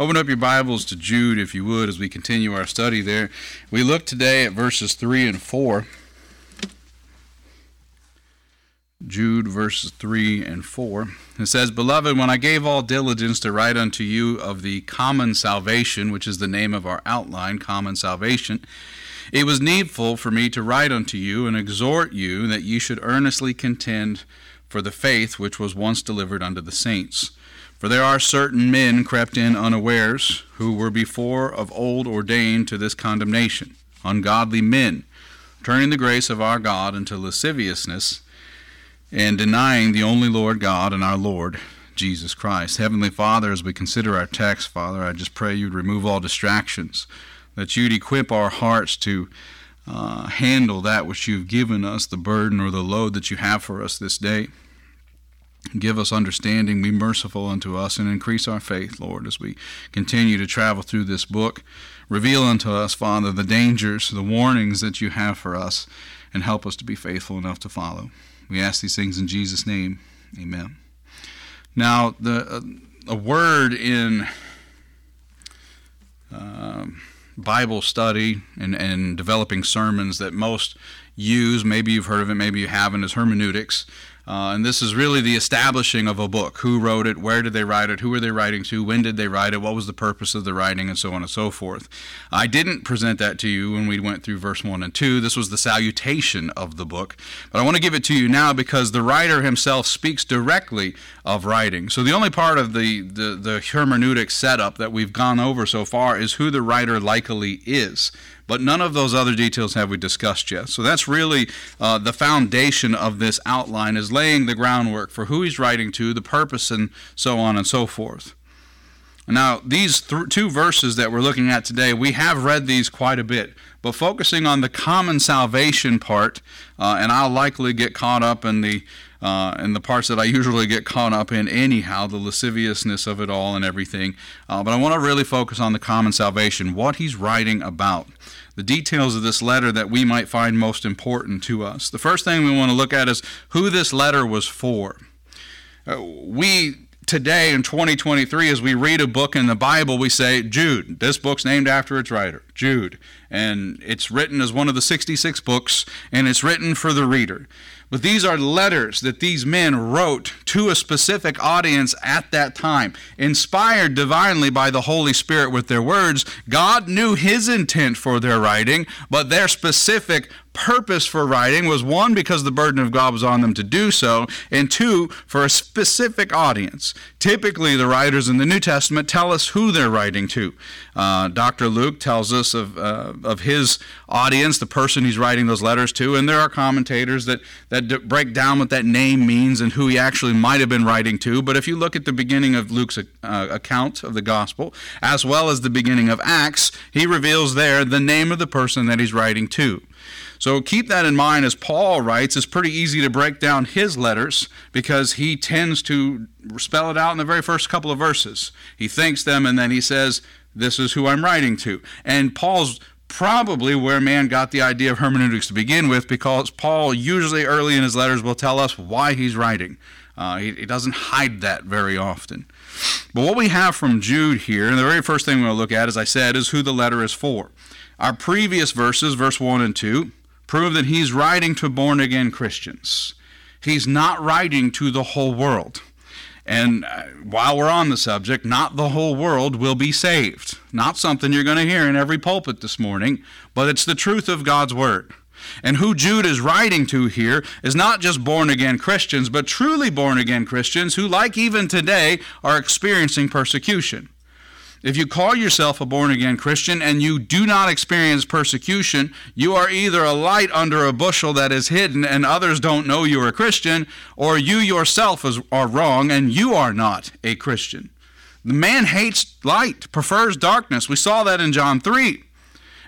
Open up your Bibles to Jude, if you would, as we continue our study there. We look today at verses 3 and 4. Jude, verses 3 and 4. It says, Beloved, when I gave all diligence to write unto you of the common salvation, which is the name of our outline, common salvation, it was needful for me to write unto you and exhort you that ye should earnestly contend for the faith which was once delivered unto the saints. For there are certain men crept in unawares, who were before of old ordained to this condemnation, ungodly men, turning the grace of our God into lasciviousness, and denying the only Lord God and our Lord Jesus Christ. Heavenly Father, as we consider our text, Father, I just pray you'd remove all distractions, that you'd equip our hearts to uh, handle that which you've given us, the burden or the load that you have for us this day. Give us understanding, be merciful unto us, and increase our faith, Lord, as we continue to travel through this book. Reveal unto us, Father, the dangers, the warnings that you have for us, and help us to be faithful enough to follow. We ask these things in Jesus' name. Amen. Now, the uh, a word in uh, Bible study and, and developing sermons that most use, maybe you've heard of it, maybe you haven't, is hermeneutics. Uh, and this is really the establishing of a book. Who wrote it? Where did they write it? Who were they writing to? When did they write it? What was the purpose of the writing? And so on and so forth. I didn't present that to you when we went through verse 1 and 2. This was the salutation of the book. But I want to give it to you now because the writer himself speaks directly of writing. So the only part of the, the, the hermeneutic setup that we've gone over so far is who the writer likely is. But none of those other details have we discussed yet. So that's really uh, the foundation of this outline is laying the groundwork for who he's writing to, the purpose, and so on and so forth. Now, these th- two verses that we're looking at today, we have read these quite a bit, but focusing on the common salvation part, uh, and I'll likely get caught up in the uh, and the parts that I usually get caught up in anyhow, the lasciviousness of it all and everything. Uh, but I want to really focus on the common salvation, what he's writing about, the details of this letter that we might find most important to us. The first thing we want to look at is who this letter was for. Uh, we today in 2023, as we read a book in the Bible, we say, Jude. This book's named after its writer, Jude. And it's written as one of the 66 books, and it's written for the reader. But these are letters that these men wrote to a specific audience at that time, inspired divinely by the Holy Spirit with their words. God knew his intent for their writing, but their specific purpose for writing was one, because the burden of God was on them to do so, and two, for a specific audience. Typically, the writers in the New Testament tell us who they're writing to. Uh, Dr. Luke tells us of, uh, of his audience, the person he's writing those letters to, and there are commentators that, that break down what that name means and who he actually might have been writing to. But if you look at the beginning of Luke's uh, account of the gospel, as well as the beginning of Acts, he reveals there the name of the person that he's writing to. So keep that in mind as Paul writes. It's pretty easy to break down his letters because he tends to spell it out in the very first couple of verses. He thanks them and then he says, This is who I'm writing to. And Paul's probably where man got the idea of hermeneutics to begin with because Paul usually early in his letters will tell us why he's writing. Uh, he, he, doesn't hide that very often. But what we have from Jude here, and the very first thing we'll look at, as I said, is who the letter is for. Our previous verses, verse 1 and 2, prove that he's writing to born again Christians. He's not writing to the whole world. And uh, while we're on the subject, not the whole world will be saved. Not something you're going to hear in every pulpit this morning, but it's the truth of God's Word. And who Jude is writing to here is not just born again Christians, but truly born again Christians who, like even today, are experiencing persecution. If you call yourself a born again Christian and you do not experience persecution, you are either a light under a bushel that is hidden and others don't know you are a Christian, or you yourself are wrong and you are not a Christian. The man hates light, prefers darkness. We saw that in John 3.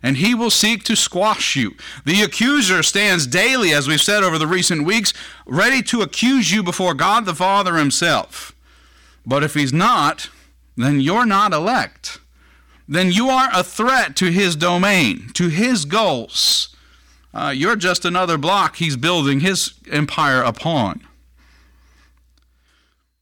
And he will seek to squash you. The accuser stands daily, as we've said over the recent weeks, ready to accuse you before God the Father himself. But if he's not, then you're not elect. Then you are a threat to his domain, to his goals. Uh, you're just another block he's building his empire upon.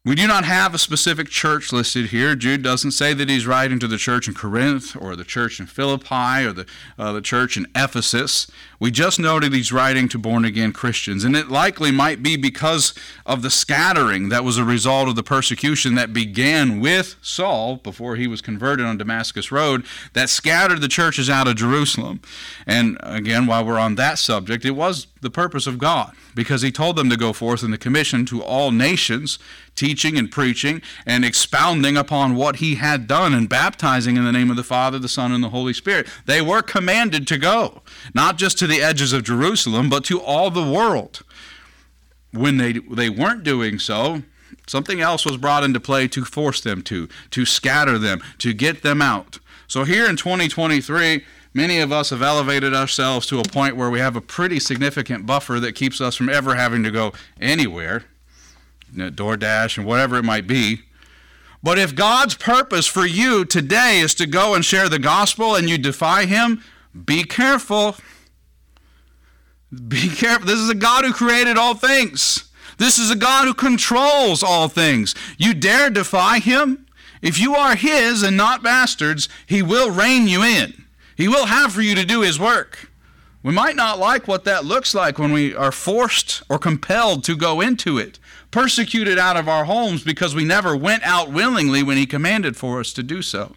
We do not have a specific church listed here. Jude doesn't say that he's writing to the church in Corinth or the church in Philippi or the, uh, the church in Ephesus. We just know that he's writing to born again Christians. And it likely might be because of the scattering that was a result of the persecution that began with Saul before he was converted on Damascus Road that scattered the churches out of Jerusalem. And again, while we're on that subject, it was the purpose of God because he told them to go forth in the commission to all nations, teaching and preaching and expounding upon what he had done and baptizing in the name of the Father, the Son, and the Holy Spirit. They were commanded to go, not just to the edges of Jerusalem, but to all the world. When they, they weren't doing so, something else was brought into play to force them to, to scatter them, to get them out. So here in 2023, many of us have elevated ourselves to a point where we have a pretty significant buffer that keeps us from ever having to go anywhere, you know, DoorDash and whatever it might be. But if God's purpose for you today is to go and share the gospel and you defy Him, be careful. Be careful. This is a God who created all things. This is a God who controls all things. You dare defy him? If you are his and not bastards, he will rein you in. He will have for you to do his work. We might not like what that looks like when we are forced or compelled to go into it, persecuted out of our homes because we never went out willingly when he commanded for us to do so.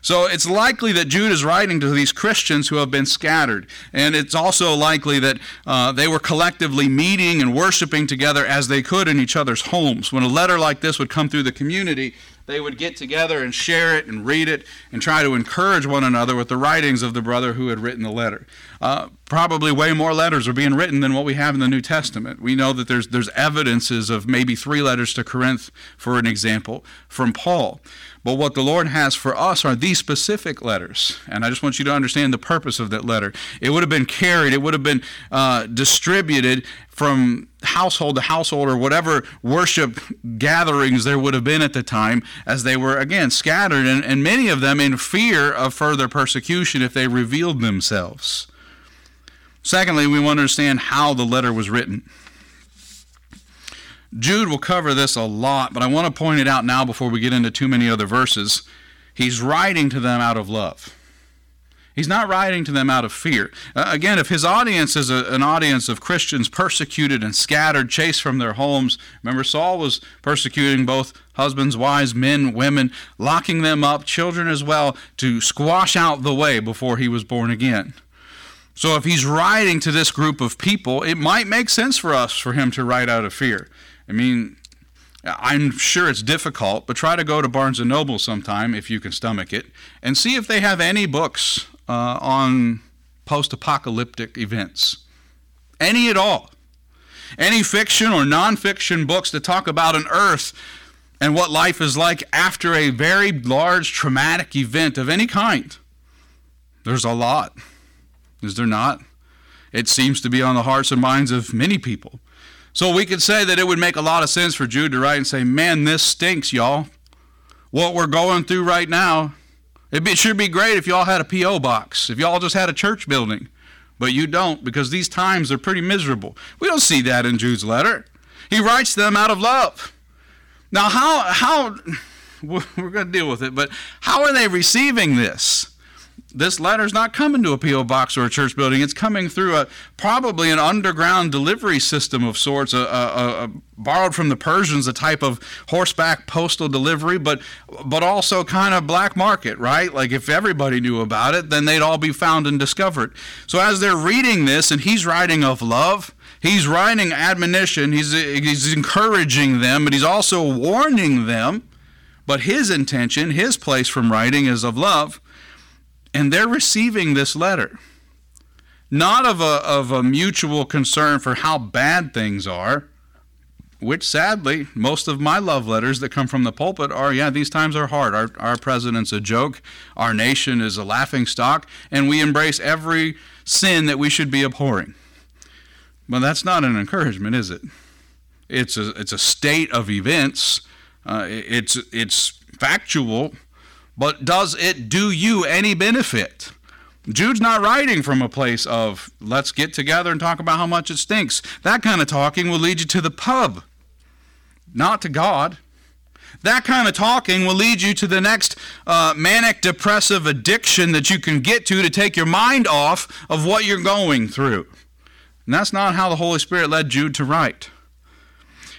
So it's likely that Jude is writing to these Christians who have been scattered. And it's also likely that uh, they were collectively meeting and worshiping together as they could in each other's homes. When a letter like this would come through the community, they would get together and share it and read it and try to encourage one another with the writings of the brother who had written the letter. Uh, probably way more letters are being written than what we have in the New Testament. We know that there's there's evidences of maybe three letters to Corinth, for an example, from Paul. But what the Lord has for us are these specific letters. And I just want you to understand the purpose of that letter. It would have been carried, it would have been uh, distributed from household to household or whatever worship gatherings there would have been at the time as they were, again, scattered, and, and many of them in fear of further persecution if they revealed themselves. Secondly, we want to understand how the letter was written. Jude will cover this a lot, but I want to point it out now before we get into too many other verses. He's writing to them out of love. He's not writing to them out of fear. Uh, again, if his audience is a, an audience of Christians persecuted and scattered, chased from their homes, remember Saul was persecuting both husbands, wives, men, women, locking them up, children as well, to squash out the way before he was born again. So if he's writing to this group of people, it might make sense for us for him to write out of fear. I mean, I'm sure it's difficult, but try to go to Barnes and Noble sometime if you can stomach it, and see if they have any books uh, on post-apocalyptic events, any at all. Any fiction or nonfiction books that talk about an Earth and what life is like after a very large traumatic event of any kind. There's a lot, is there not? It seems to be on the hearts and minds of many people. So we could say that it would make a lot of sense for Jude to write and say, man, this stinks, y'all. What we're going through right now. Be, sure be great if y'all had a P.O. box, if y'all just had a church building. But you don't because these times are pretty miserable. We don't see that in Jude's letter. He writes them out of love. Now, how, how, we're going to deal with it, but how are they receiving this? This letter's not coming to a P.O. box or a church building. It's coming through a probably an underground delivery system of sorts, a, a, a, borrowed from the Persians, a type of horseback postal delivery, but but also kind of black market, right? Like if everybody knew about it, then they'd all be found and discovered. So as they're reading this, and he's writing of love. He's writing admonition. He's, he's encouraging them, but he's also warning them. But his intention, his place from writing is of love. And they're receiving this letter, not of a, of a mutual concern for how bad things are, which sadly, most of my love letters that come from the pulpit are, yeah, these times are hard. Our, our president's a joke, our nation is a laughing stock, and we embrace every sin that we should be abhorring. But that's not an encouragement, is it? It's a, it's a state of events. Uh, it's, it's factual, but does it do you any benefit? Jude's not writing from a place of let's get together and talk about how much it stinks. That kind of talking will lead you to the pub, not to God. That kind of talking will lead you to the next uh, manic depressive addiction that you can get to to take your mind off of what you're going through. And that's not how the Holy Spirit led Jude to write.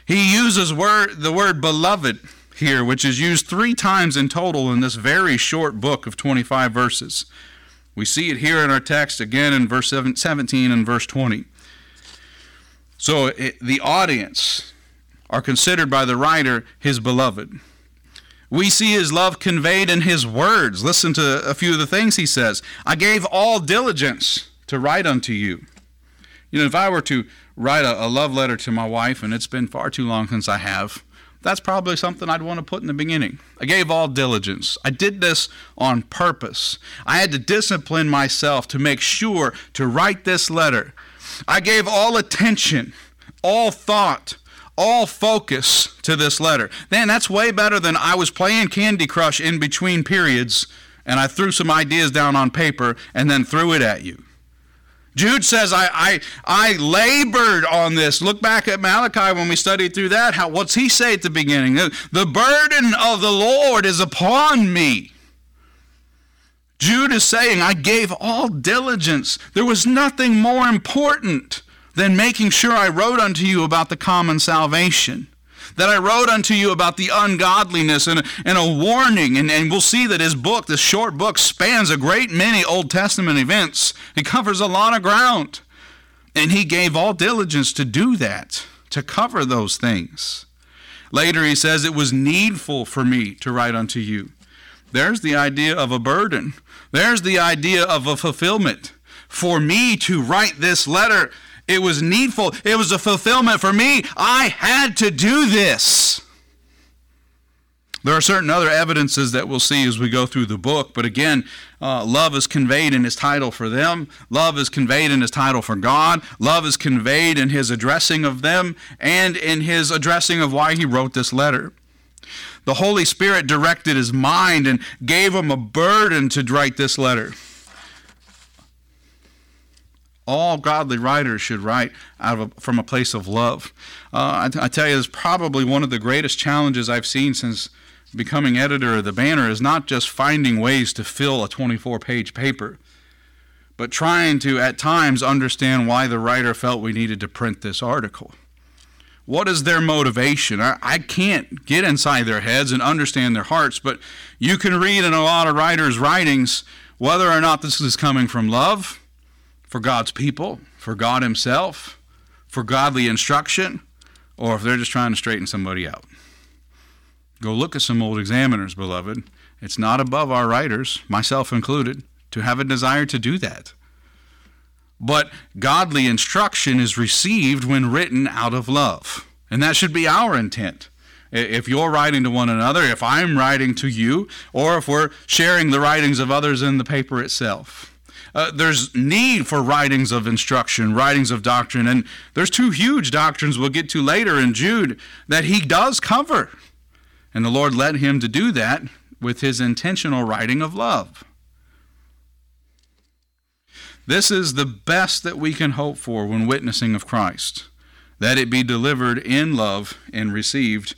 He uses word, the word beloved here, which is used three times in total in this very short book of 25 verses. We see it here in our text again in verse 17 and verse 20. So it, the audience are considered by the writer his beloved. We see his love conveyed in his words. Listen to a few of the things he says. I gave all diligence to write unto you. You know, if I were to write a, a love letter to my wife, and it's been far too long since I have, that's probably something I'd want to put in the beginning. I gave all diligence. I did this on purpose. I had to discipline myself to make sure to write this letter. I gave all attention, all thought, all focus to this letter. Man, that's way better than I was playing Candy Crush in between periods and I threw some ideas down on paper and then threw it at you. Jude says, I, I, I labored on this. Look back at Malachi when we studied through that. How, what's he say at the beginning? The, the burden of the Lord is upon me. Jude is saying, I gave all diligence. There was nothing more important than making sure I wrote unto you about the common salvation that I wrote unto you about the ungodliness and, and a warning. And, and we'll see that his book, this short book, spans a great many Old Testament events. It covers a lot of ground. And he gave all diligence to do that, to cover those things. Later he says, It was needful for me to write unto you. There's the idea of a burden. There's the idea of a fulfillment. For me to write this letter it was needful. It was a fulfillment for me. I had to do this. There are certain other evidences that we'll see as we go through the book, but again, uh, love is conveyed in his title for them. Love is conveyed in his title for God. Love is conveyed in his addressing of them and in his addressing of why he wrote this letter. The Holy Spirit directed his mind and gave him a burden to write this letter all godly writers should write out of a, from a place of love. Uh, I, I, tell you, it's probably one of the greatest challenges I've seen since becoming editor of the Banner is not just finding ways to fill a 24-page paper, but trying to at times understand why the writer felt we needed to print this article. What is their motivation? I, I can't get inside their heads and understand their hearts, but you can read in a lot of writers' writings whether or not this is coming from love for God's people, for God Himself, for godly instruction, or if they're just trying to straighten somebody out. Go look at some old examiners, beloved. It's not above our writers, myself included, to have a desire to do that. But godly instruction is received when written out of love. And that should be our intent. If you're writing to one another, if I'm writing to you, or if we're sharing the writings of others in the paper itself. Uh, there's need for writings of instruction, writings of doctrine, and there's two huge doctrines we'll get to later in Jude that he does cover. And the Lord led him to do that with his intentional writing of love. This is the best that we can hope for when witnessing of Christ, that it be delivered in love and received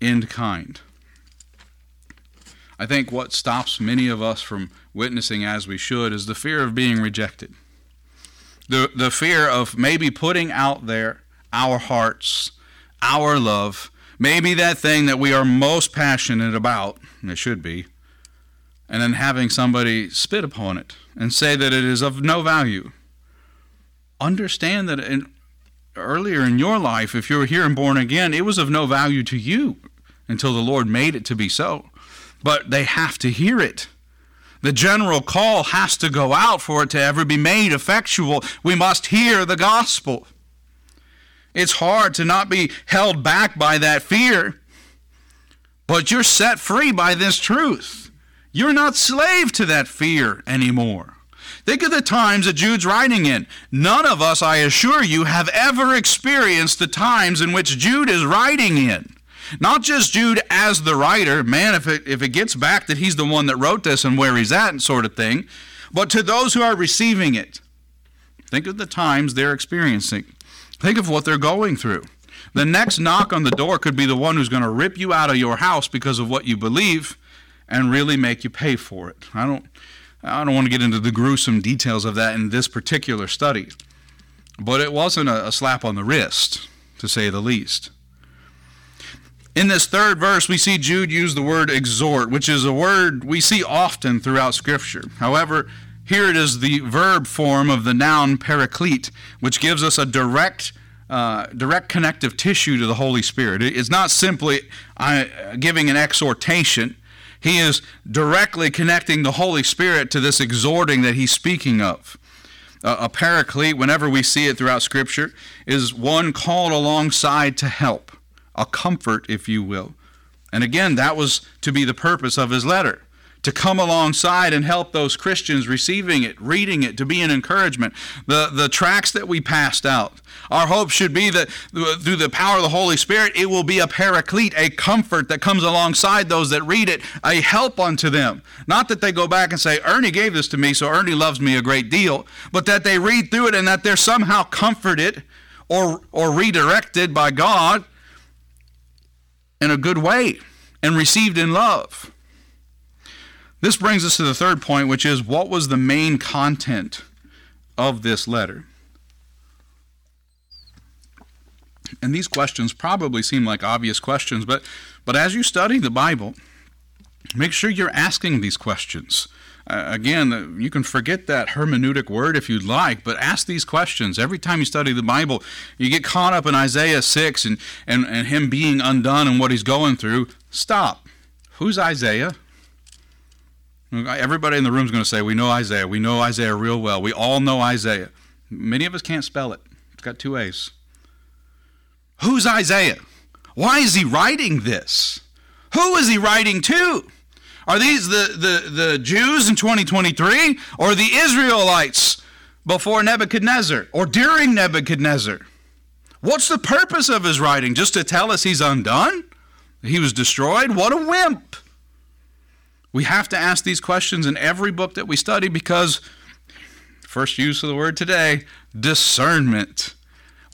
in kind. I think what stops many of us from witnessing as we should is the fear of being rejected. The, the fear of maybe putting out there our hearts, our love, maybe that thing that we are most passionate about, and it should be, and then having somebody spit upon it and say that it is of no value. Understand that in, earlier in your life, if you were here and born again, it was of no value to you until the Lord made it to be so. But they have to hear it. The general call has to go out for it to ever be made effectual. We must hear the gospel. It's hard to not be held back by that fear, but you're set free by this truth. You're not slave to that fear anymore. Think of the times that Jude's writing in. None of us, I assure you, have ever experienced the times in which Jude is writing in. Not just Jude as the writer, man, if it, if it gets back that he's the one that wrote this and where he's at and sort of thing, but to those who are receiving it. Think of the times they're experiencing. Think of what they're going through. The next knock on the door could be the one who's going to rip you out of your house because of what you believe and really make you pay for it. I don't I don't want to get into the gruesome details of that in this particular study. But it wasn't a, a slap on the wrist, to say the least. In this third verse, we see Jude use the word exhort, which is a word we see often throughout Scripture. However, here it is the verb form of the noun paraclete, which gives us a direct, uh, direct connective tissue to the Holy Spirit. It's not simply uh, giving an exhortation. He is directly connecting the Holy Spirit to this exhorting that he's speaking of. A paraclete, whenever we see it throughout Scripture, is one called alongside to help, a comfort, if you will. And again, that was to be the purpose of his letter to come alongside and help those Christians receiving it, reading it, to be an encouragement. The, the tracts that we passed out, our hope should be that through the power of the Holy Spirit, it will be a paraclete, a comfort that comes alongside those that read it, a help unto them. Not that they go back and say, Ernie gave this to me, so Ernie loves me a great deal, but that they read through it and that they're somehow comforted or, or redirected by God in a good way and received in love. This brings us to the third point, which is what was the main content of this letter? And these questions probably seem like obvious questions, but, but as you study the Bible, make sure you're asking these questions. Uh, again, you can forget that hermeneutic word if you'd like, but ask these questions. Every time you study the Bible, you get caught up in Isaiah 6 and, and, and him being undone and what he's going through. Stop. Who's Isaiah? Everybody in the room is going to say, We know Isaiah. We know Isaiah real well. We all know Isaiah. Many of us can't spell it, it's got two A's. Who's Isaiah? Why is he writing this? Who is he writing to? Are these the, the, the Jews in 2023 or the Israelites before Nebuchadnezzar or during Nebuchadnezzar? What's the purpose of his writing? Just to tell us he's undone? He was destroyed? What a wimp! We have to ask these questions in every book that we study because, first use of the word today, discernment.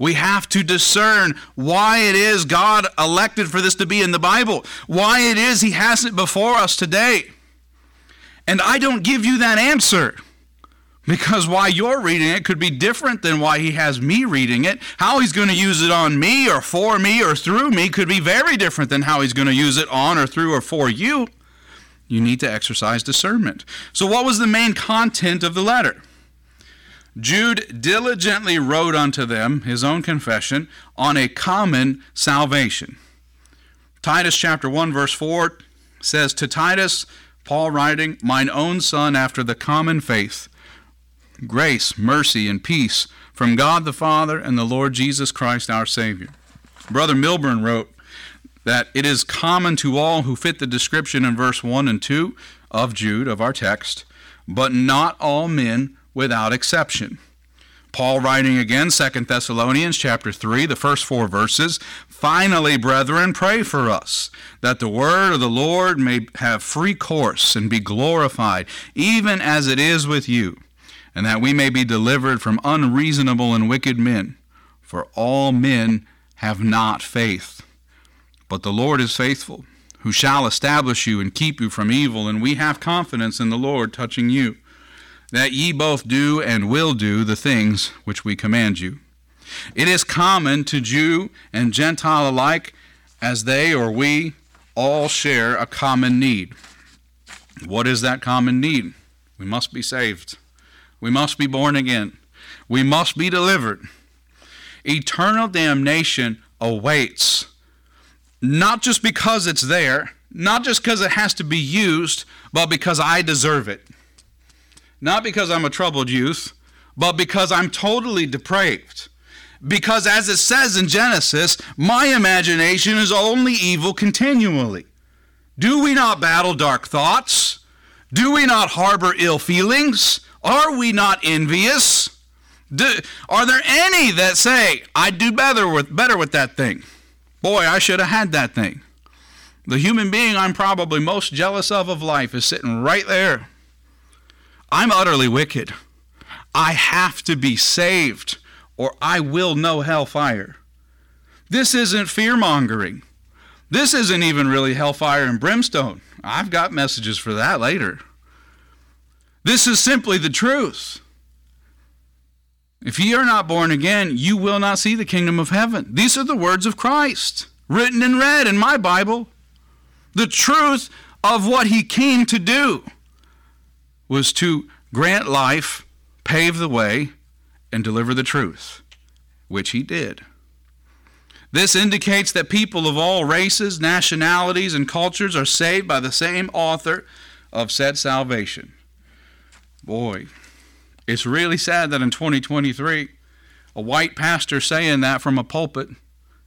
We have to discern why it is God elected for this to be in the Bible, why it is He has it before us today. And I don't give you that answer because why you're reading it could be different than why He has me reading it. How He's going to use it on me or for me or through me could be very different than how He's going to use it on or through or for you you need to exercise discernment. So, what was the main content of the letter? Jude diligently wrote unto them his own confession on a common salvation. Titus chapter 1 verse 4 says to Titus Paul writing mine own son after the common faith grace mercy and peace from God the Father and the Lord Jesus Christ our savior. Brother Milburn wrote that it is common to all who fit the description in verse 1 and 2 of Jude, of our text, but not all men without exception. Paul writing again, 2 Thessalonians chapter 3, the first four verses, Finally, brethren, pray for us, that the word of the Lord may have free course and be glorified, even as it is with you, and that we may be delivered from unreasonable and wicked men, for all men have not faith. But the Lord is faithful, who shall establish you and keep you from evil, and we have confidence in the Lord touching you, that ye both do and will do the things which we command you. It is common to Jew and Gentile alike, as they or we all share a common need. What is that common need? We must be saved. We must be born again. We must be delivered. Eternal damnation awaits not just because it's there, not just because it has to be used, but because I deserve it. Not because I'm a troubled youth, but because I'm totally depraved. Because, as it says in Genesis, my imagination is only evil continually. Do we not battle dark thoughts? Do we not harbor ill feelings? Are we not envious? Do, are there any that say, I'd do better with, better with that thing? Boy, I should have had that thing. The human being I'm probably most jealous of of life is sitting right there. I'm utterly wicked. I have to be saved or I will know hellfire. This isn't fear mongering. This isn't even really hellfire and brimstone. I've got messages for that later. This is simply the truth. If ye are not born again, you will not see the kingdom of heaven. These are the words of Christ, written and read in my Bible. The truth of what he came to do was to grant life, pave the way, and deliver the truth, which he did. This indicates that people of all races, nationalities, and cultures are saved by the same author of said salvation. Boy, it's really sad that in 2023, a white pastor saying that from a pulpit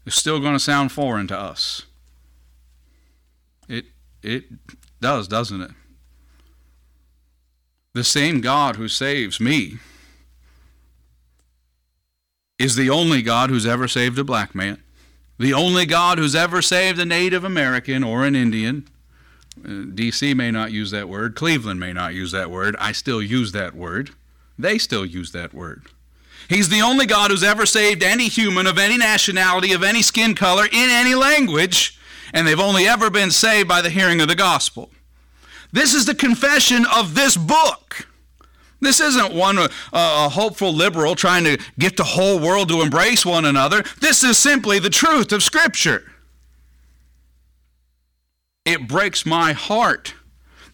is still going to sound foreign to us. It, it does, doesn't it? The same God who saves me is the only God who's ever saved a black man, the only God who's ever saved a Native American or an Indian. Uh, DC may not use that word, Cleveland may not use that word. I still use that word. They still use that word. He's the only God who's ever saved any human of any nationality, of any skin color, in any language, and they've only ever been saved by the hearing of the gospel. This is the confession of this book. This isn't one uh, a hopeful liberal trying to get the whole world to embrace one another. This is simply the truth of Scripture. It breaks my heart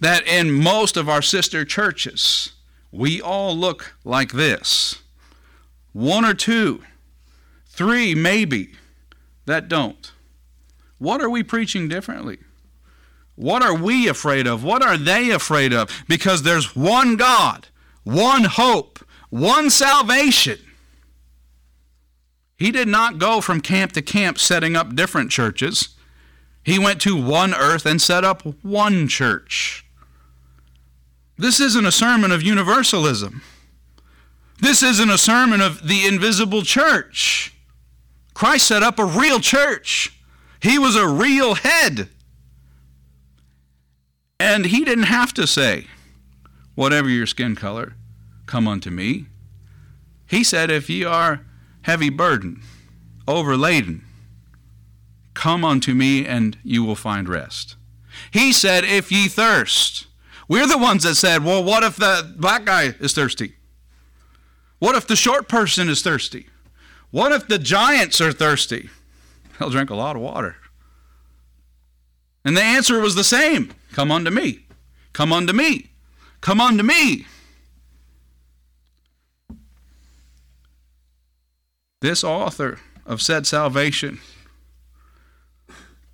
that in most of our sister churches, we all look like this. One or two, three maybe, that don't. What are we preaching differently? What are we afraid of? What are they afraid of? Because there's one God, one hope, one salvation. He did not go from camp to camp setting up different churches. He went to one earth and set up one church. This isn't a sermon of universalism. This isn't a sermon of the invisible church. Christ set up a real church. He was a real head. And he didn't have to say, whatever your skin color, come unto me. He said, if ye are heavy burden, overladen, come unto me and you will find rest. He said, if ye thirst, we're the ones that said, well, what if the black guy is thirsty? What if the short person is thirsty? What if the giants are thirsty? They'll drink a lot of water. And the answer was the same Come unto me. Come unto me. Come unto me. This author of said salvation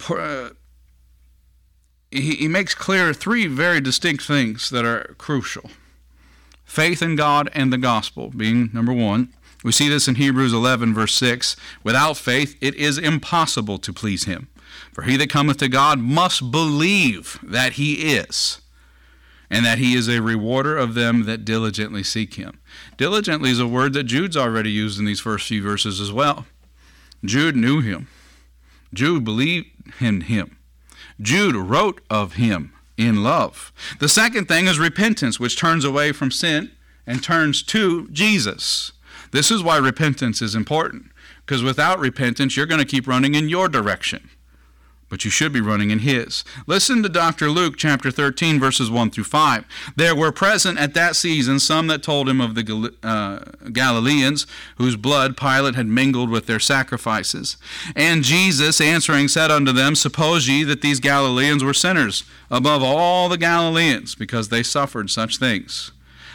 uh, he, makes clear three very distinct things that are crucial faith in God and the gospel being number one. We see this in Hebrews 11, verse 6. Without faith, it is impossible to please him. For he that cometh to God must believe that he is, and that he is a rewarder of them that diligently seek him. Diligently is a word that Jude's already used in these first few verses as well. Jude knew him, Jude believed in him. Jude wrote of him in love. The second thing is repentance, which turns away from sin and turns to Jesus. This is why repentance is important, because without repentance, you're going to keep running in your direction but you should be running in his. Listen to Dr. Luke chapter 13, verses 1 through 5. There were present at that season some that told him of the uh, Galileans, whose blood Pilate had mingled with their sacrifices. And Jesus, answering, said unto them, Suppose ye that these Galileans were sinners above all the Galileans, because they suffered such things?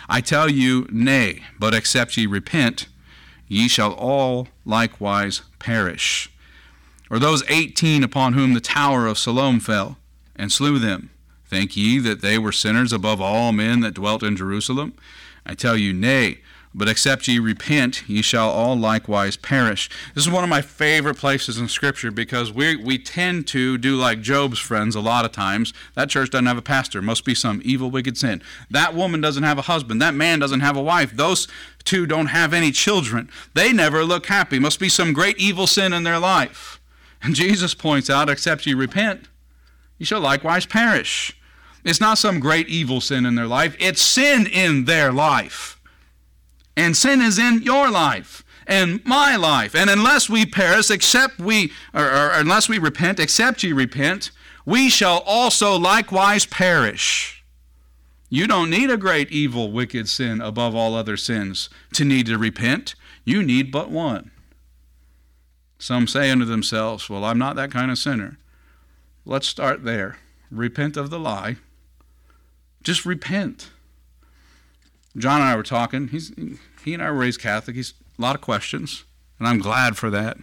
I tell you, nay, but except ye repent, ye shall all likewise perish or those eighteen upon whom the tower of Siloam fell, and slew them? Think ye that they were sinners above all men that dwelt in Jerusalem? I tell you, nay. But except ye repent, ye shall all likewise perish. This is one of my favorite places in Scripture because we, we tend to do like Job's friends a lot of times. That church doesn't have a pastor. Must be some evil, wicked sin. That woman doesn't have a husband. That man doesn't have a wife. Those two don't have any children. They never look happy. Must be some great evil sin in their life. And Jesus points out, except ye repent, ye shall likewise perish. It's not some great evil sin in their life, it's sin in their life. And sin is in your life. and my life. And unless we perish, except we, or, or unless we repent, except ye repent, we shall also likewise perish. You don't need a great evil, wicked sin above all other sins to need to repent. You need but one. Some say unto themselves, Well, I'm not that kind of sinner. Let's start there. Repent of the lie. Just repent. John and I were talking. He's he and I were raised Catholic. He's a lot of questions, and I'm glad for that.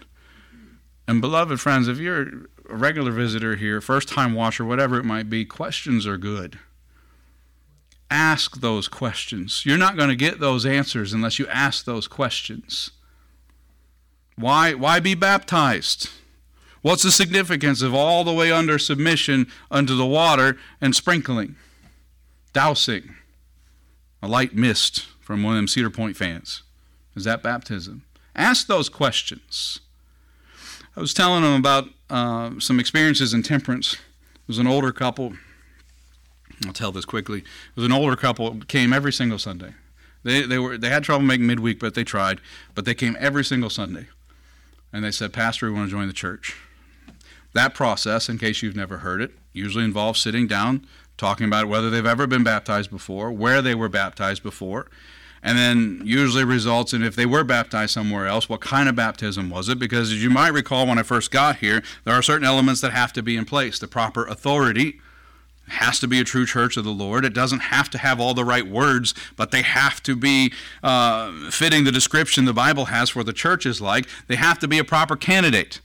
And beloved friends, if you're a regular visitor here, first time watcher, whatever it might be, questions are good. Ask those questions. You're not going to get those answers unless you ask those questions. Why, why be baptized? What's the significance of all the way under submission unto the water and sprinkling, dousing, a light mist from one of them Cedar Point fans? Is that baptism? Ask those questions. I was telling them about uh, some experiences in temperance. It was an older couple. I'll tell this quickly. It was an older couple came every single Sunday. They, they were they had trouble making midweek, but they tried. But they came every single Sunday, and they said, "Pastor, we want to join the church." That process, in case you've never heard it, usually involves sitting down, talking about whether they've ever been baptized before, where they were baptized before, and then usually results in if they were baptized somewhere else, what kind of baptism was it? Because as you might recall when I first got here, there are certain elements that have to be in place. The proper authority has to be a true church of the Lord. It doesn't have to have all the right words, but they have to be uh, fitting the description the Bible has for the church is like. They have to be a proper candidate.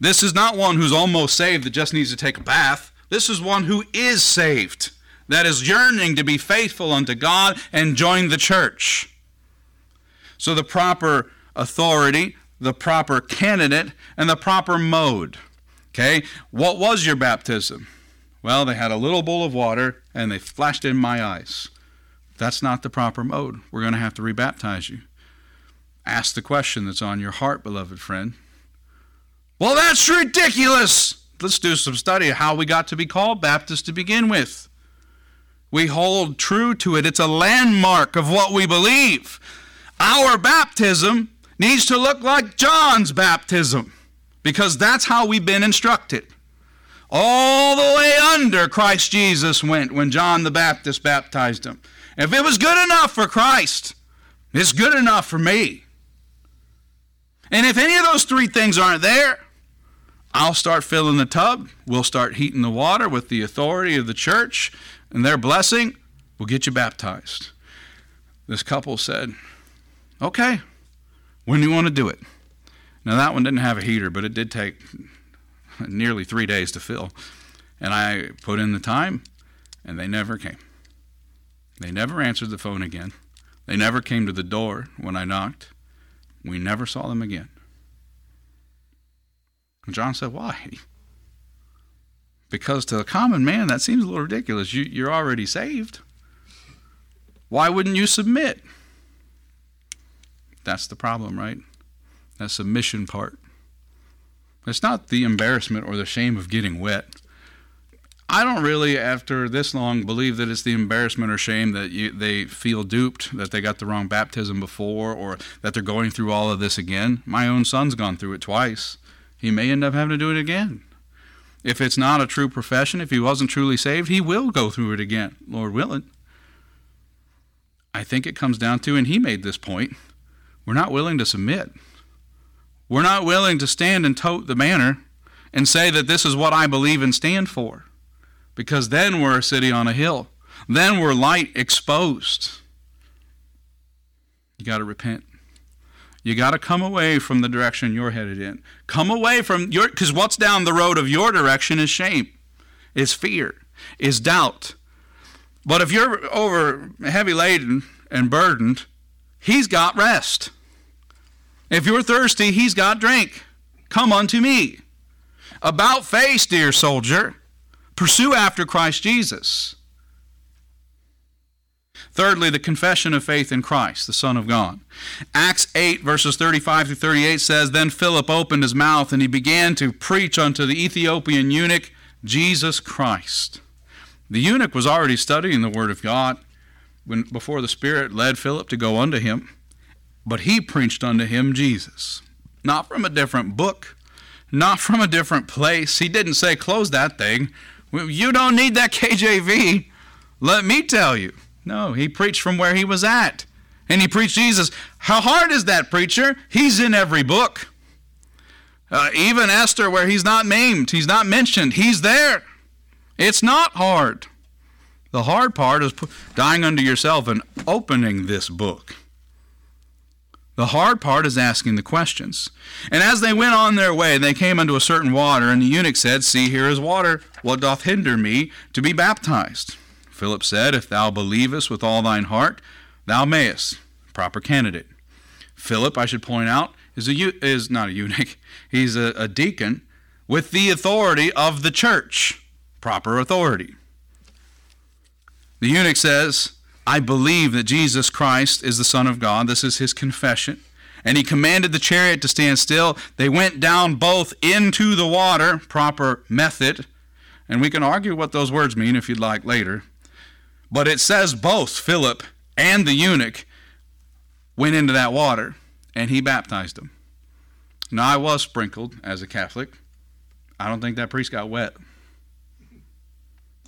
This is not one who's almost saved that just needs to take a bath. This is one who is saved, that is yearning to be faithful unto God and join the church. So the proper authority, the proper candidate, and the proper mode. Okay? What was your baptism? Well, they had a little bowl of water and they flashed in my eyes. That's not the proper mode. We're going to have to rebaptize you. Ask the question that's on your heart, beloved friend. Well, that's ridiculous. Let's do some study of how we got to be called Baptists to begin with. We hold true to it, it's a landmark of what we believe. Our baptism needs to look like John's baptism because that's how we've been instructed. All the way under Christ Jesus went when John the Baptist baptized him. If it was good enough for Christ, it's good enough for me. And if any of those three things aren't there, I'll start filling the tub. We'll start heating the water with the authority of the church and their blessing. We'll get you baptized. This couple said, Okay, when do you want to do it? Now, that one didn't have a heater, but it did take nearly three days to fill. And I put in the time, and they never came. They never answered the phone again. They never came to the door when I knocked. We never saw them again. And John said, Why? Because to the common man, that seems a little ridiculous. You, you're already saved. Why wouldn't you submit? That's the problem, right? That submission part. It's not the embarrassment or the shame of getting wet. I don't really, after this long, believe that it's the embarrassment or shame that you, they feel duped, that they got the wrong baptism before, or that they're going through all of this again. My own son's gone through it twice he may end up having to do it again. If it's not a true profession, if he wasn't truly saved, he will go through it again, Lord willing. I think it comes down to, and he made this point, we're not willing to submit. We're not willing to stand and tote the banner and say that this is what I believe and stand for. Because then we're a city on a hill. Then we're light exposed. You got to repent. You got to come away from the direction you're headed in. Come away from your, because what's down the road of your direction is shame, is fear, is doubt. But if you're over heavy laden and burdened, he's got rest. If you're thirsty, he's got drink. Come unto me. About face, dear soldier, pursue after Christ Jesus. Thirdly, the confession of faith in Christ, the Son of God. Acts 8, verses 35 through 38 says Then Philip opened his mouth, and he began to preach unto the Ethiopian eunuch Jesus Christ. The eunuch was already studying the Word of God when, before the Spirit led Philip to go unto him. But he preached unto him Jesus, not from a different book, not from a different place. He didn't say, close that thing. You don't need that KJV. Let me tell you. No, he preached from where he was at. And he preached Jesus. How hard is that, preacher? He's in every book. Uh, even Esther, where he's not named, he's not mentioned, he's there. It's not hard. The hard part is dying unto yourself and opening this book. The hard part is asking the questions. And as they went on their way, they came unto a certain water, and the eunuch said, See, here is water. What doth hinder me to be baptized? Philip said, If thou believest with all thine heart, thou mayest. Proper candidate. Philip, I should point out, is a is not a eunuch. He's a, a deacon with the authority of the church. Proper authority. The eunuch says, I believe that Jesus Christ is the Son of God. This is his confession. And he commanded the chariot to stand still. They went down both into the water, proper method. And we can argue what those words mean if you'd like later. But it says both Philip and the eunuch went into that water, and he baptized them. Now, I was sprinkled as a Catholic. I don't think that priest got wet.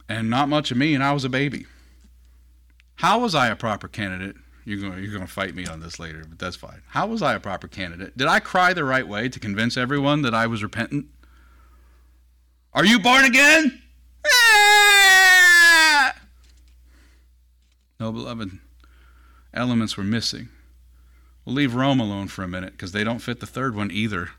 And not much of me, and I was a baby. How was I a proper candidate? You're going, you're going to fight me on this later, but that's fine. How was I a proper candidate? Did I cry the right way to convince everyone that I was repentant? Are you born again? Ah! No, beloved, elements were missing. We'll leave Rome alone for a minute because they don't fit the third one either.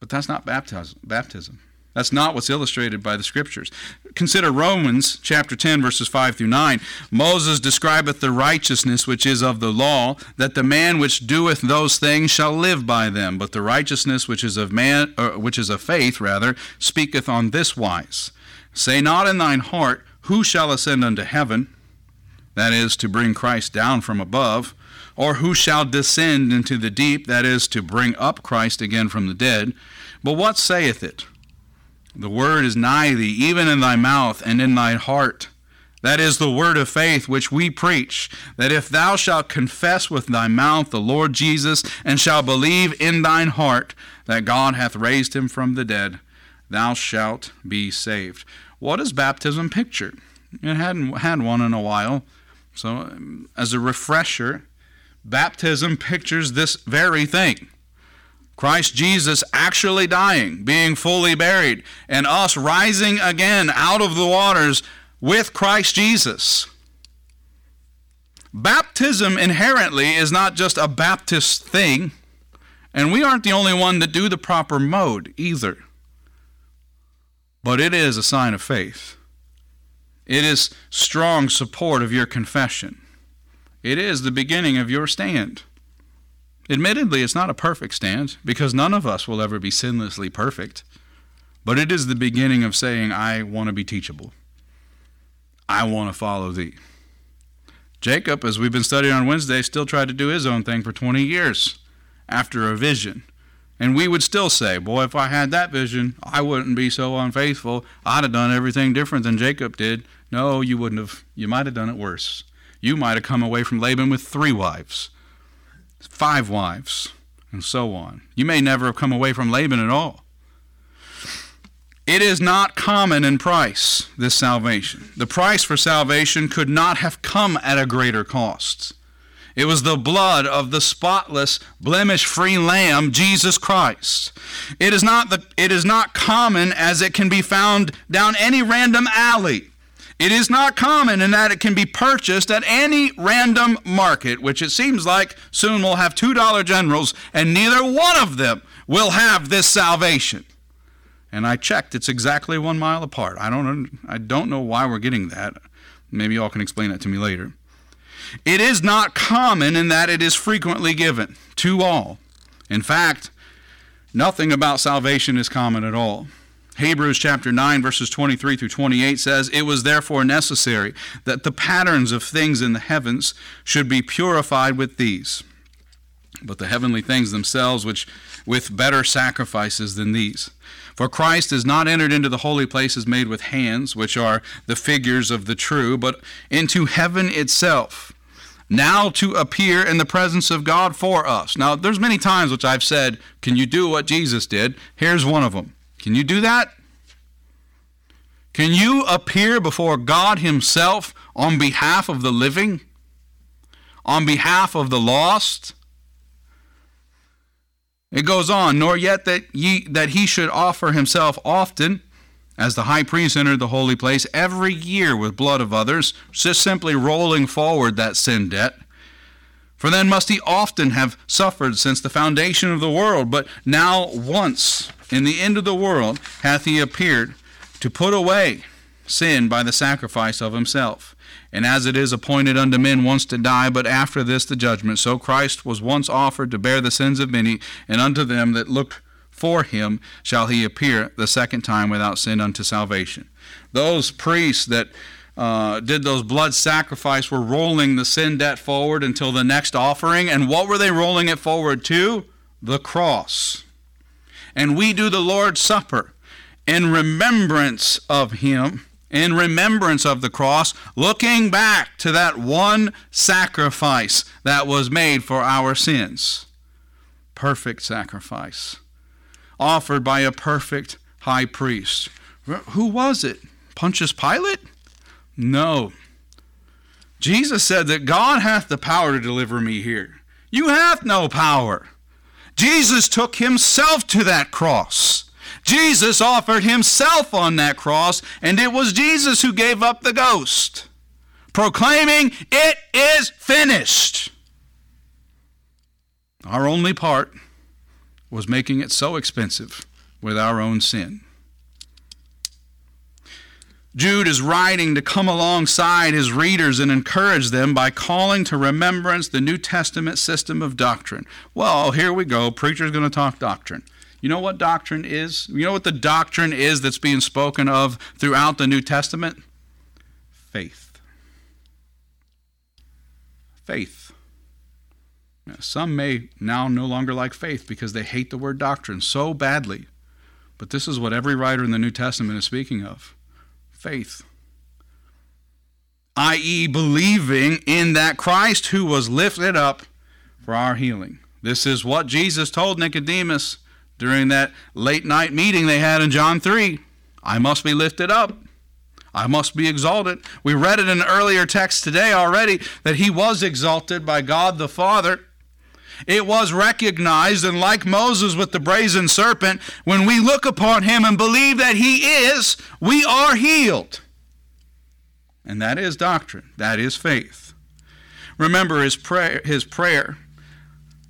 But that's not baptism. baptism. That's not what's illustrated by the scriptures. Consider Romans chapter 10, verses 5 through 9. Moses describeth the righteousness which is of the law, that the man which doeth those things shall live by them. But the righteousness which is of man, uh, which is of faith, rather, speaketh on this wise: Say not in thine heart, Who shall ascend unto heaven? That is, to bring Christ down from above. Or who shall descend into the deep? That is, to bring up Christ again from the dead. But what saith it? The word is nigh thee, even in thy mouth and in thy heart. That is the word of faith which we preach, that if thou shalt confess with thy mouth the Lord Jesus, and shalt believe in thine heart that God hath raised him from the dead, thou shalt be saved. What does baptism picture? It hadn't had one in a while. So, um, as a refresher, baptism pictures this very thing. Christ Jesus actually dying, being fully buried, and us rising again out of the waters with Christ Jesus. Baptism inherently is not just a Baptist thing, and we aren't the only one that do the proper mode either. But it is a sign of faith. It is strong support of your confession. It is the beginning of your stand. Admittedly, it's not a perfect stand because none of us will ever be sinlessly perfect, but it is the beginning of saying, I want to be teachable. I want to follow thee. Jacob, as we've been studying on Wednesday, still tried to do his own thing for 20 years after a vision. And we would still say, Boy, if I had that vision, I wouldn't be so unfaithful. I'd have done everything different than Jacob did. No, you wouldn't have. You might have done it worse. You might have come away from Laban with three wives five wives, and so on. You may never have come away from Laban at all. It is not common in price, this salvation. The price for salvation could not have come at a greater cost. It was the blood of the spotless, blemish free Lamb, Jesus Christ. It is, not the, it is not common as it can be found down any random alley. It is not common in that it can be purchased at any random market, which it seems like soon we'll have 2 Dollar Generals, and neither one of them will have this salvation. And I checked, it's exactly one mile apart. I don't, I don't know why we're getting that. Maybe y'all can explain that to me later. It is not common in that it is frequently given to all. In fact, nothing about salvation is common at all. Hebrews chapter 9, verses 23 through 28 says, It was therefore necessary that the patterns of things in the heavens should be purified with these, but the heavenly things themselves, which with better sacrifices than these. For Christ is not entered into the holy places made with hands, which are the figures of the true, but into heaven itself now to appear in the presence of God for us. Now, there's many times which I've said, Can you do what Jesus did? Here's one of them. Can you do that? Can you appear before God Himself on behalf of the living? On behalf of the lost? It goes on, nor yet that ye that he should offer himself often, as the high priest entered the holy place every year with blood of others, just simply rolling forward that sin debt. For then must he often have suffered since the foundation of the world, but now once in the end of the world hath he appeared to put away sin by the sacrifice of himself. And as it is appointed unto men once to die, but after this the judgment, so Christ was once offered to bear the sins of many, and unto them that looked for him shall he appear the second time without sin unto salvation. Those priests that uh, did those blood sacrifice were rolling the sin debt forward until the next offering. And what were they rolling it forward to? The cross. And we do the Lord's Supper in remembrance of him in remembrance of the cross, looking back to that one sacrifice that was made for our sins. Perfect sacrifice, offered by a perfect high priest. Who was it? Pontius Pilate? No. Jesus said that God hath the power to deliver me here. You have no power. Jesus took himself to that cross. Jesus offered himself on that cross, and it was Jesus who gave up the ghost, proclaiming, It is finished. Our only part was making it so expensive with our own sin. Jude is writing to come alongside his readers and encourage them by calling to remembrance the New Testament system of doctrine. Well, here we go. Preacher's going to talk doctrine. You know what doctrine is? You know what the doctrine is that's being spoken of throughout the New Testament? Faith. Faith. Now, some may now no longer like faith because they hate the word doctrine so badly. But this is what every writer in the New Testament is speaking of faith. I.e., believing in that Christ who was lifted up for our healing. This is what Jesus told Nicodemus during that late night meeting they had in John 3. I must be lifted up. I must be exalted. We read it in an earlier text today already that he was exalted by God the Father. It was recognized, and like Moses with the brazen serpent, when we look upon him and believe that he is, we are healed. And that is doctrine, that is faith. Remember his prayer, his prayer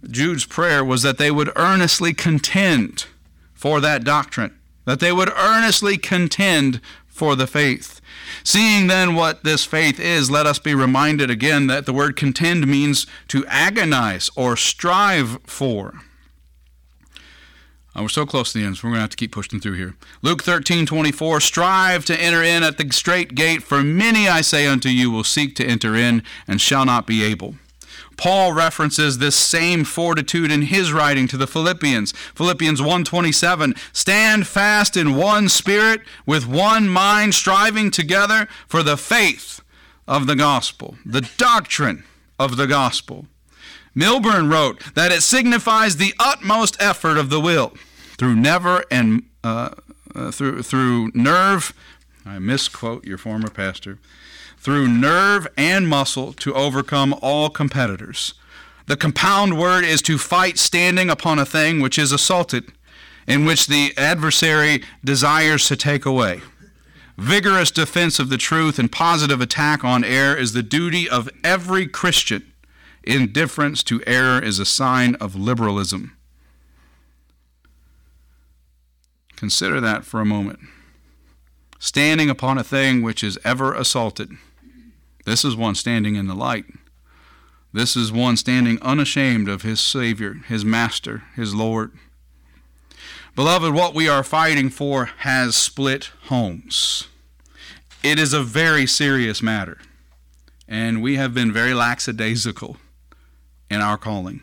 Jude's prayer was that they would earnestly contend for that doctrine, that they would earnestly contend for the faith. Seeing then what this faith is, let us be reminded again that the word contend means to agonize or strive for. Oh, we're so close to the end, so we're going to have to keep pushing through here. Luke 13, 24, strive to enter in at the straight gate, for many, I say unto you, will seek to enter in and shall not be able. Paul references this same fortitude in his writing to the Philippians. Philippians 1:27, "Stand fast in one spirit, with one mind, striving together for the faith of the gospel, the doctrine of the gospel." Milburn wrote that it signifies the utmost effort of the will through never and uh, uh, through through nerve. I misquote your former pastor through nerve and muscle to overcome all competitors. The compound word is to fight standing upon a thing which is assaulted, in which the adversary desires to take away. Vigorous defense of the truth and positive attack on error is the duty of every Christian. Indifference to error is a sign of liberalism. Consider that for a moment. Standing upon a thing which is ever assaulted. This is one standing in the light. This is one standing unashamed of his Savior, his Master, his Lord. Beloved, what we are fighting for has split homes. It is a very serious matter, and we have been very lackadaisical in our calling.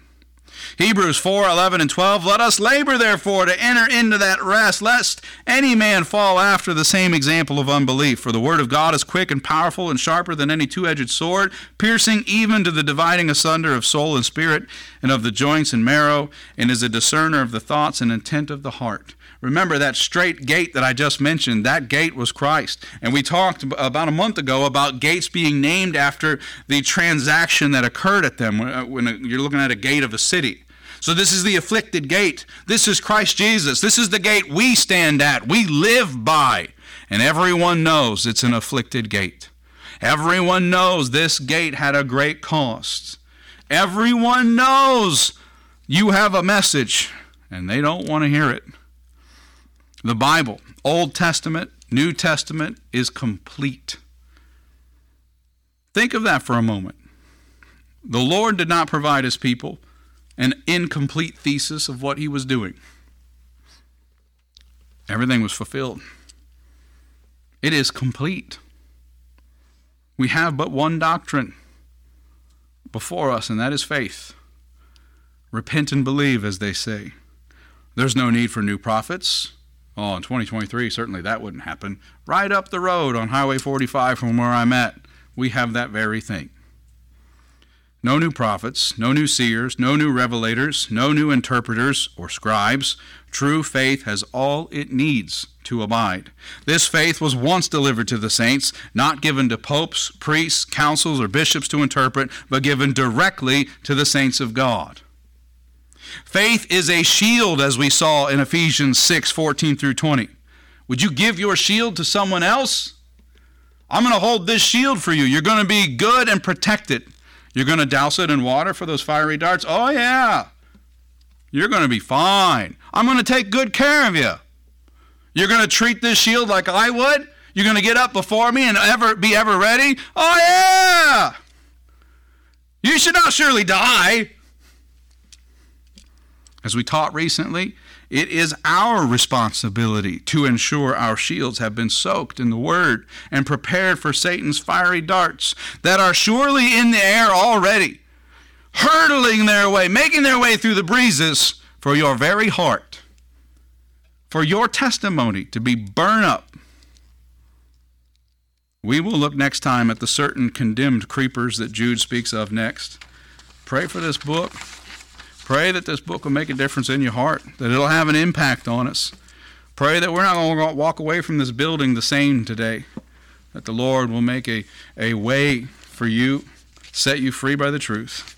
Hebrews 4 11 and 12. Let us labor, therefore, to enter into that rest, lest any man fall after the same example of unbelief. For the word of God is quick and powerful and sharper than any two edged sword, piercing even to the dividing asunder of soul and spirit, and of the joints and marrow, and is a discerner of the thoughts and intent of the heart. Remember that straight gate that I just mentioned, that gate was Christ. And we talked about a month ago about gates being named after the transaction that occurred at them uh, when uh, you're looking at a gate of a city. So this is the afflicted gate. This is Christ Jesus. This is the gate we stand at, we live by. And everyone knows it's an afflicted gate. Everyone knows this gate had a great cost. Everyone knows you have a message, and they don't want to hear it. The Bible, Old Testament, New Testament, is complete. Think of that for a moment. The Lord did not provide his people an incomplete thesis of what he was doing. Everything was fulfilled. It is complete. We have but one doctrine before us, and that is faith. Repent and believe, as they say. There's no need for new prophets. Oh, in 2023, certainly that wouldn't happen. Right up the road on Highway 45 from where I'm at, we have that very thing. No new prophets, no new seers, no new revelators, no new interpreters or scribes. True faith has all it needs to abide. This faith was once delivered to the saints, not given to popes, priests, councils, or bishops to interpret, but given directly to the saints of God. Faith is a shield, as we saw in Ephesians 6 14 through 20. Would you give your shield to someone else? I'm going to hold this shield for you. You're going to be good and protected. You're going to douse it in water for those fiery darts? Oh, yeah. You're going to be fine. I'm going to take good care of you. You're going to treat this shield like I would? You're going to get up before me and ever be ever ready? Oh, yeah. You should not surely die. As we taught recently, it is our responsibility to ensure our shields have been soaked in the Word and prepared for Satan's fiery darts that are surely in the air already, hurtling their way, making their way through the breezes for your very heart, for your testimony to be burned up. We will look next time at the certain condemned creepers that Jude speaks of next. Pray for this book. Pray that this book will make a difference in your heart, that it'll have an impact on us. Pray that we're not going to walk away from this building the same today, that the Lord will make a, a way for you, set you free by the truth.